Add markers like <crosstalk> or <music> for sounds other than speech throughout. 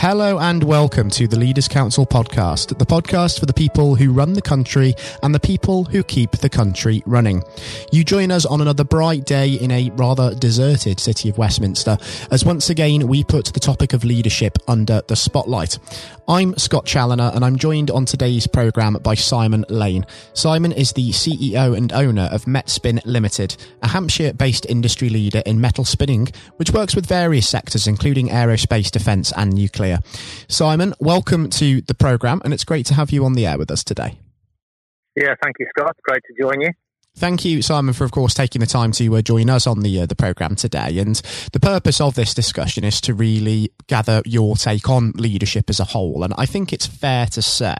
Hello and welcome to the Leaders Council podcast, the podcast for the people who run the country and the people who keep the country running. You join us on another bright day in a rather deserted city of Westminster, as once again we put the topic of leadership under the spotlight. I'm Scott Challoner and I'm joined on today's programme by Simon Lane. Simon is the CEO and owner of Metspin Limited, a Hampshire based industry leader in metal spinning, which works with various sectors including aerospace, defence and nuclear. Simon, welcome to the programme and it's great to have you on the air with us today. Yeah, thank you, Scott. Great to join you. Thank you, Simon, for of course taking the time to uh, join us on the uh, the program today. And the purpose of this discussion is to really gather your take on leadership as a whole. And I think it's fair to say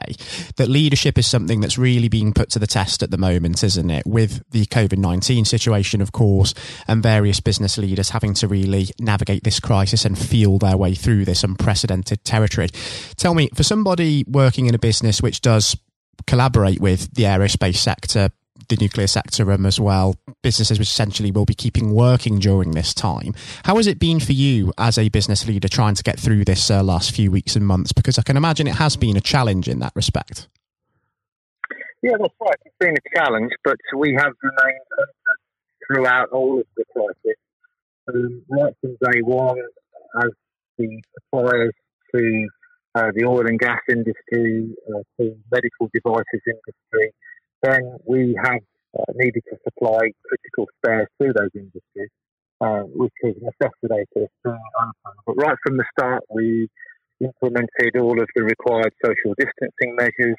that leadership is something that's really being put to the test at the moment, isn't it? With the COVID nineteen situation, of course, and various business leaders having to really navigate this crisis and feel their way through this unprecedented territory. Tell me, for somebody working in a business which does collaborate with the aerospace sector the nuclear sector um, as well, businesses essentially will be keeping working during this time. How has it been for you as a business leader trying to get through this uh, last few weeks and months? Because I can imagine it has been a challenge in that respect. Yeah, that's right. It's been a challenge, but we have remained throughout all of the crisis. Um, right from day one, as the suppliers to uh, the oil and gas industry, uh, to medical devices industry, then we have uh, needed to supply critical spares to those industries, uh, which has necessitated. But right from the start, we implemented all of the required social distancing measures,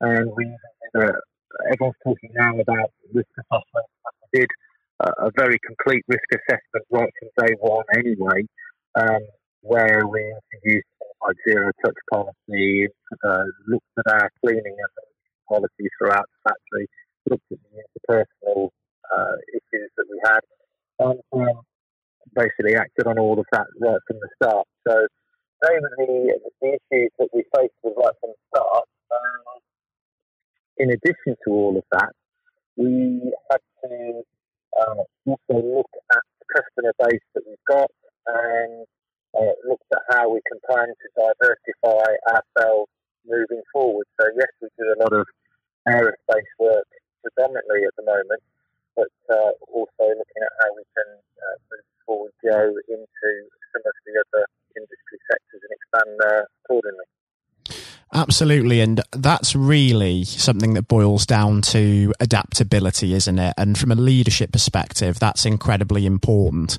and we uh, everyone's talking now about risk assessment. We did a very complete risk assessment right from day one, anyway, um, where we introduced like zero touch policy, uh, looked at our cleaning and policies throughout the factory, looked at the interpersonal uh, issues that we had, and um, basically acted on all of that right from the start. So they were the, the issues that we faced with right from the start. Um, in addition to all of that, we had to uh, also look at the customer base that we've got and uh, looked at how we can plan to diversify ourselves moving forward. So yes, we do a lot of aerospace work predominantly at the moment, but uh, also looking at how we can uh, move forward, go into some of the other industry sectors and expand there accordingly. Absolutely. And that's really something that boils down to adaptability, isn't it? And from a leadership perspective, that's incredibly important.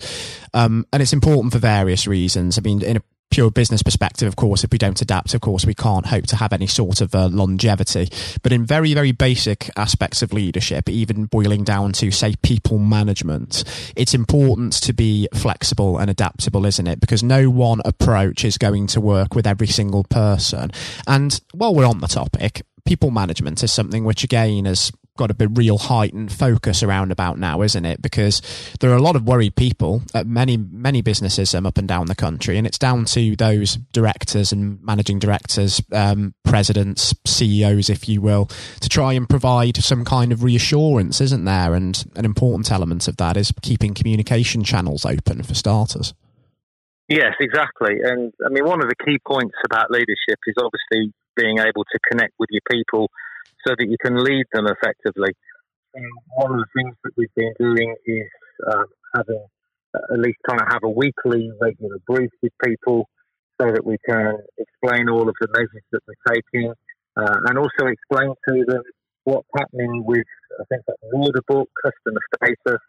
Um, and it's important for various reasons. I mean, in a pure business perspective, of course, if we don't adapt, of course, we can't hope to have any sort of uh, longevity. But in very, very basic aspects of leadership, even boiling down to, say, people management, it's important to be flexible and adaptable, isn't it? Because no one approach is going to work with every single person. And while we're on the topic, people management is something which again has got a bit real heightened focus around about now, isn't it? Because there are a lot of worried people at many many businesses um, up and down the country, and it's down to those directors and managing directors, um, presidents, CEOs, if you will, to try and provide some kind of reassurance, isn't there? And an important element of that is keeping communication channels open for starters. Yes, exactly. And I mean, one of the key points about leadership is obviously being able to connect with your people so that you can lead them effectively. And one of the things that we've been doing is um, having uh, at least trying to have a weekly regular brief with people so that we can explain all of the measures that we're taking uh, and also explain to them what's happening with I think that order book, customer status,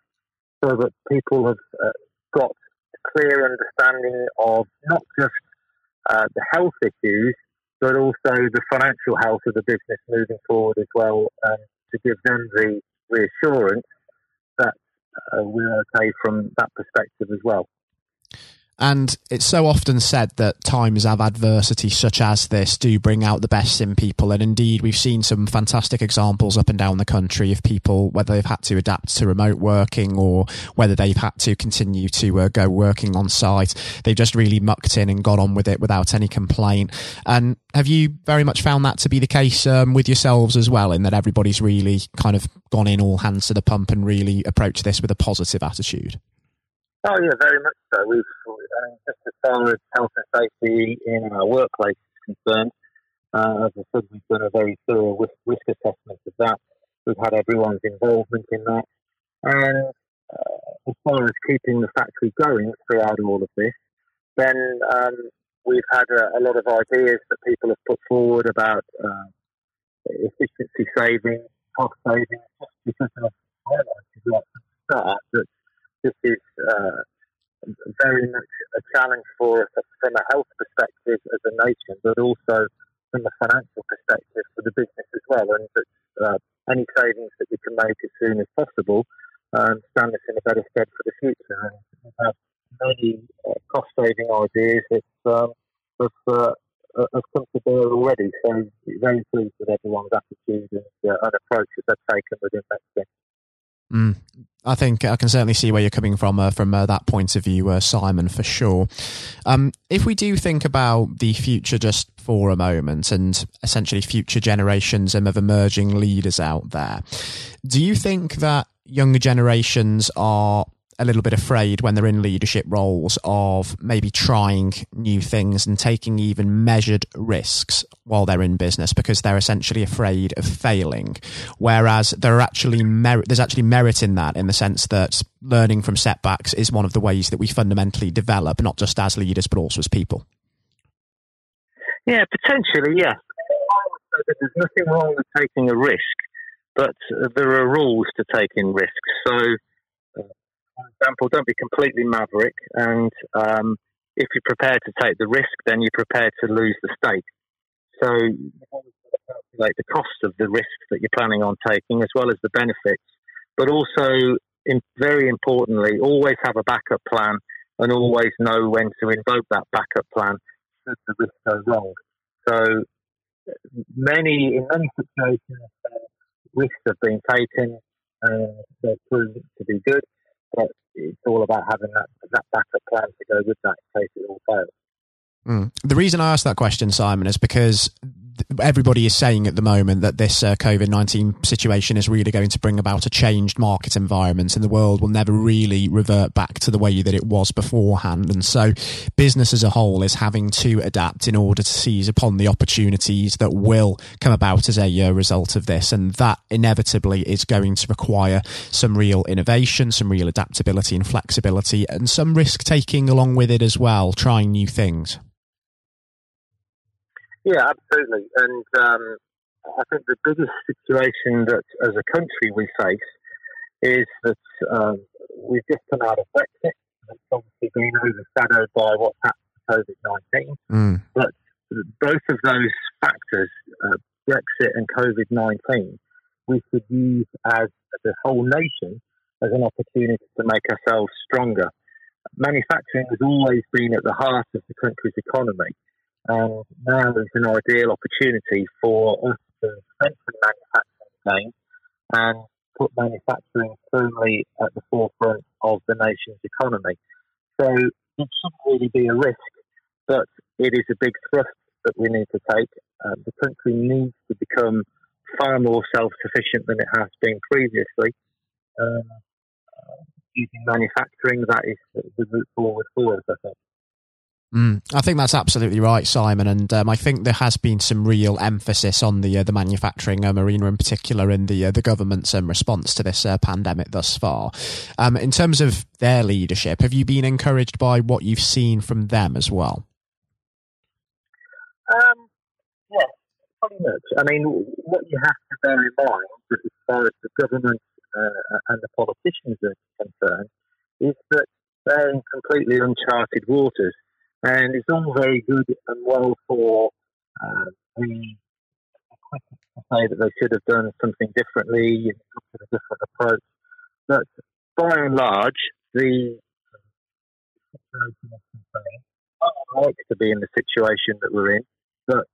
so that people have uh, got a clear understanding of not just uh, the health issues, but also the financial health of the business moving forward as well, um, to give them the reassurance that uh, we're okay from that perspective as well. And it's so often said that times of adversity such as this do bring out the best in people. And indeed, we've seen some fantastic examples up and down the country of people, whether they've had to adapt to remote working or whether they've had to continue to uh, go working on site. They've just really mucked in and got on with it without any complaint. And have you very much found that to be the case um, with yourselves as well, in that everybody's really kind of gone in all hands to the pump and really approached this with a positive attitude? Oh yeah, very much so. We've I mean, just as far as health and safety in our workplace is concerned, uh, as I said, we've done a very thorough risk, risk assessment of that. We've had everyone's involvement in that, and uh, as far as keeping the factory going throughout all of this, then um, we've had a, a, lot of ideas that people have put forward about uh, efficiency saving, cost saving, just because of highlighted start that this is uh, very much a challenge for us from a health perspective as a nation, but also from a financial perspective for the business as well. And uh, any savings that we can make as soon as possible um, stand us in a better stead for the future. And we have many uh, cost saving ideas that um, have, uh, have come to bear already. So very pleased with everyone's attitude and, uh, and approach that they've taken within that Mm. I think I can certainly see where you're coming from uh, from uh, that point of view, uh, Simon, for sure. Um, if we do think about the future just for a moment and essentially future generations of emerging leaders out there, do you think that younger generations are a little bit afraid when they're in leadership roles of maybe trying new things and taking even measured risks while they're in business because they're essentially afraid of failing. Whereas there are actually there's actually merit in that in the sense that learning from setbacks is one of the ways that we fundamentally develop, not just as leaders, but also as people. Yeah, potentially, yes. There's nothing wrong with taking a risk, but there are rules to taking risks. So, example, don't be completely maverick. And um, if you're prepared to take the risk, then you're prepared to lose the stake. So calculate the cost of the risk that you're planning on taking, as well as the benefits. But also, in, very importantly, always have a backup plan and always know when to invoke that backup plan should the risk go wrong. So many, in many situations, uh, risks have been taken and they're proven to be good but it's all about having that that backup plan to go with that in case it all fails. Mm. The reason I asked that question, Simon, is because everybody is saying at the moment that this uh, COVID 19 situation is really going to bring about a changed market environment and the world will never really revert back to the way that it was beforehand. And so business as a whole is having to adapt in order to seize upon the opportunities that will come about as a uh, result of this. And that inevitably is going to require some real innovation, some real adaptability and flexibility, and some risk taking along with it as well, trying new things. Yeah, absolutely. And um, I think the biggest situation that as a country we face is that um, we've just come out of Brexit. It's obviously been overshadowed by what's happened to COVID 19. Mm. But both of those factors, uh, Brexit and COVID 19, we should use as the whole nation as an opportunity to make ourselves stronger. Manufacturing has always been at the heart of the country's economy. And now is an ideal opportunity for us to strengthen manufacturing and put manufacturing firmly at the forefront of the nation's economy. So it shouldn't really be a risk, but it is a big thrust that we need to take. Uh, the country needs to become far more self-sufficient than it has been previously. Um, uh, using manufacturing, that is the route forward for us, I think. Mm, I think that's absolutely right, Simon, and um, I think there has been some real emphasis on the uh, the manufacturing uh, arena in particular in the uh, the government's um, response to this uh, pandemic thus far. Um, in terms of their leadership, have you been encouraged by what you've seen from them as well? Um, yes, pretty much. I mean, what you have to bear in mind, as far as the government uh, and the politicians are concerned, is that they're in completely uncharted waters and it's all very good and well for uh, the to say that they should have done something differently a different approach. But by and large, the situation. I like to be in the situation that we're in, but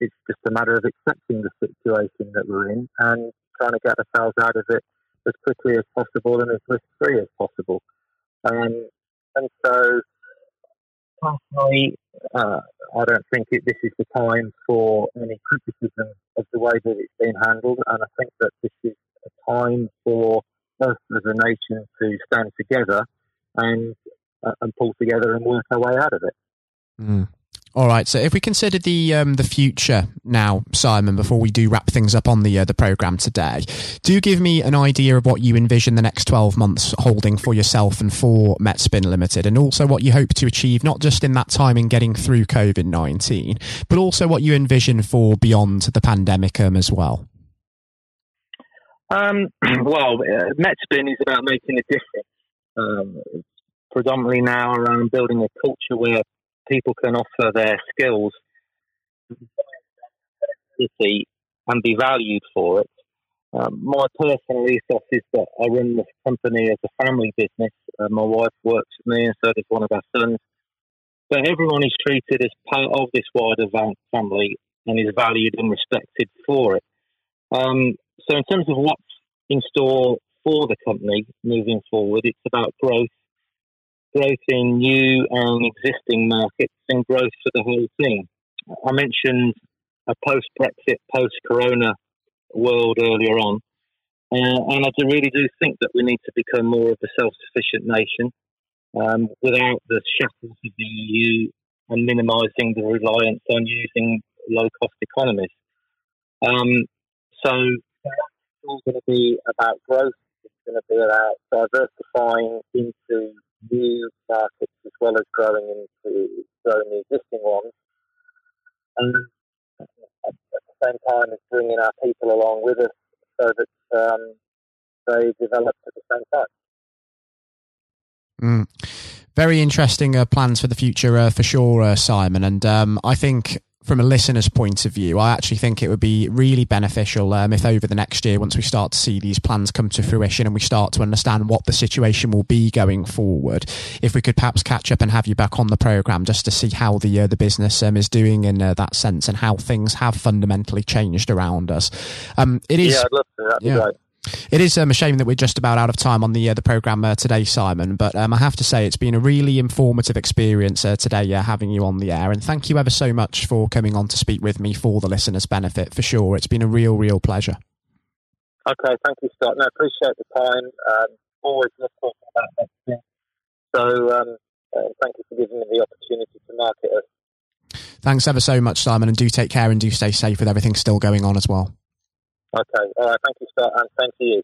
it's just a matter of accepting the situation that we're in and trying to get ourselves out of it as quickly as possible and as risk free as possible. Um, and so personally, uh, I don't think it, this is the time for any criticism of the way that it's been handled, and I think that this is a time for us as a nation to stand together and uh, and pull together and work our way out of it. Mm. All right. So if we consider the um, the future now, Simon, before we do wrap things up on the uh, the program today, do give me an idea of what you envision the next twelve months holding for yourself and for Metspin Limited, and also what you hope to achieve, not just in that time in getting through COVID nineteen, but also what you envision for beyond the pandemic um, as well. Um, <clears throat> well, uh, Metspin is about making a difference. Um, predominantly now around building a culture where people can offer their skills and be valued for it. Um, my personal ethos is that I run this company as a family business. Uh, my wife works with me, and so does one of our sons. But everyone is treated as part of this wider family and is valued and respected for it. Um, so, in terms of what's in store for the company moving forward, it's about growth growth in new and existing markets and growth for the whole thing. I mentioned a post Brexit, post Corona world earlier on. Uh, and I really do think that we need to become more of a self sufficient nation um, without the shackles of the EU and minimising the reliance on using low cost economies. Um, so it's all going to be about growth, it's going to be about diversifying into well as growing into growing the existing ones. And at the same time as bringing our people along with us so that um, they develop at the same time. Mm. Very interesting uh, plans for the future uh, for sure, uh, Simon. And um, I think from a listener's point of view, I actually think it would be really beneficial um, if over the next year, once we start to see these plans come to fruition and we start to understand what the situation will be going forward, if we could perhaps catch up and have you back on the program just to see how the uh, the business um, is doing in uh, that sense and how things have fundamentally changed around us. Um, it is. Yeah, I'd love to. That'd yeah. It is um, a shame that we're just about out of time on the uh, the program uh, today, Simon. But um, I have to say it's been a really informative experience uh, today uh, having you on the air, and thank you ever so much for coming on to speak with me for the listeners' benefit. For sure, it's been a real, real pleasure. Okay, thank you, Scott. No, appreciate the time. Um, always love talking about that. So, um, uh, thank you for giving me the opportunity to market us. Thanks ever so much, Simon, and do take care and do stay safe with everything still going on as well. Okay. All right. Thank you, Scott, and thank you.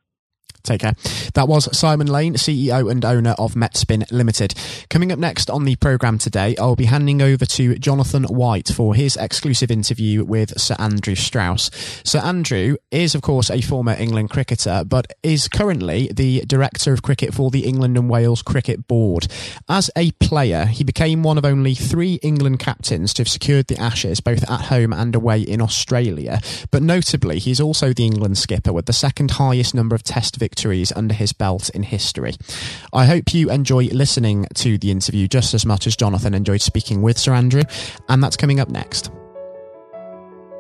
Take care. That was Simon Lane, CEO and owner of Metspin Limited. Coming up next on the programme today, I'll be handing over to Jonathan White for his exclusive interview with Sir Andrew Strauss. Sir Andrew is, of course, a former England cricketer, but is currently the Director of Cricket for the England and Wales Cricket Board. As a player, he became one of only three England captains to have secured the Ashes, both at home and away in Australia. But notably, he's also the England skipper with the second highest number of Test victories victories under his belt in history. I hope you enjoy listening to the interview just as much as Jonathan enjoyed speaking with Sir Andrew, and that's coming up next.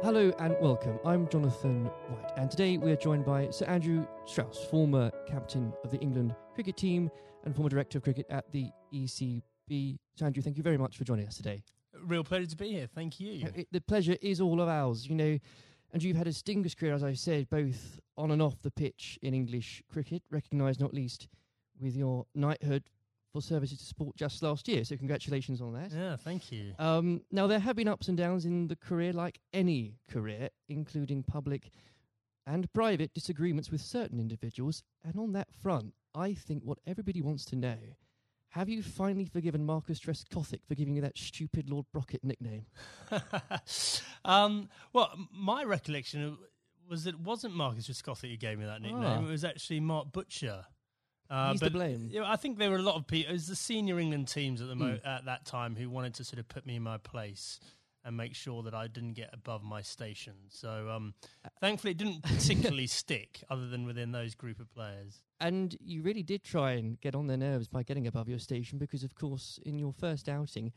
Hello and welcome. I'm Jonathan White, and today we are joined by Sir Andrew Strauss, former captain of the England cricket team and former director of cricket at the ECB. Sir Andrew, thank you very much for joining us today. Real pleasure to be here. Thank you. Uh, it, the pleasure is all of ours. You know, and you've had a distinguished career, as I said, both on and off the pitch in English cricket, recognised not least with your knighthood for services to sport just last year. So congratulations on that. Yeah, thank you. Um, now there have been ups and downs in the career, like any career, including public and private disagreements with certain individuals. And on that front, I think what everybody wants to know have you finally forgiven Marcus Trescothick for giving you that stupid Lord Brocket nickname? <laughs> um, well, my recollection was it wasn't Marcus Trescothick who gave me that nickname. Oh. It was actually Mark Butcher. Uh, He's but, to blame. You know, I think there were a lot of people. It was the senior England teams at the mo- mm. at that time who wanted to sort of put me in my place and make sure that I didn't get above my station. So um, thankfully, it didn't <laughs> particularly stick, other than within those group of players. And you really did try and get on their nerves by getting above your station, because of course, in your first outing,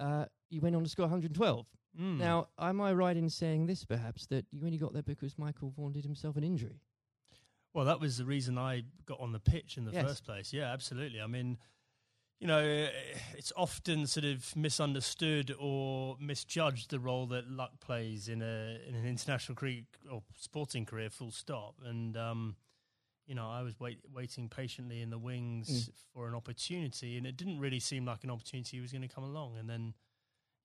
uh, you went on to score 112. Mm. Now, am I right in saying this, perhaps, that you only got there because Michael Vaughan did himself an injury? Well, that was the reason I got on the pitch in the yes. first place. Yeah, absolutely. I mean, you know, it's often sort of misunderstood or misjudged the role that luck plays in a in an international cricket or sporting career. Full stop. And um, you know, I was wait, waiting patiently in the wings Mm. for an opportunity, and it didn't really seem like an opportunity was going to come along. And then,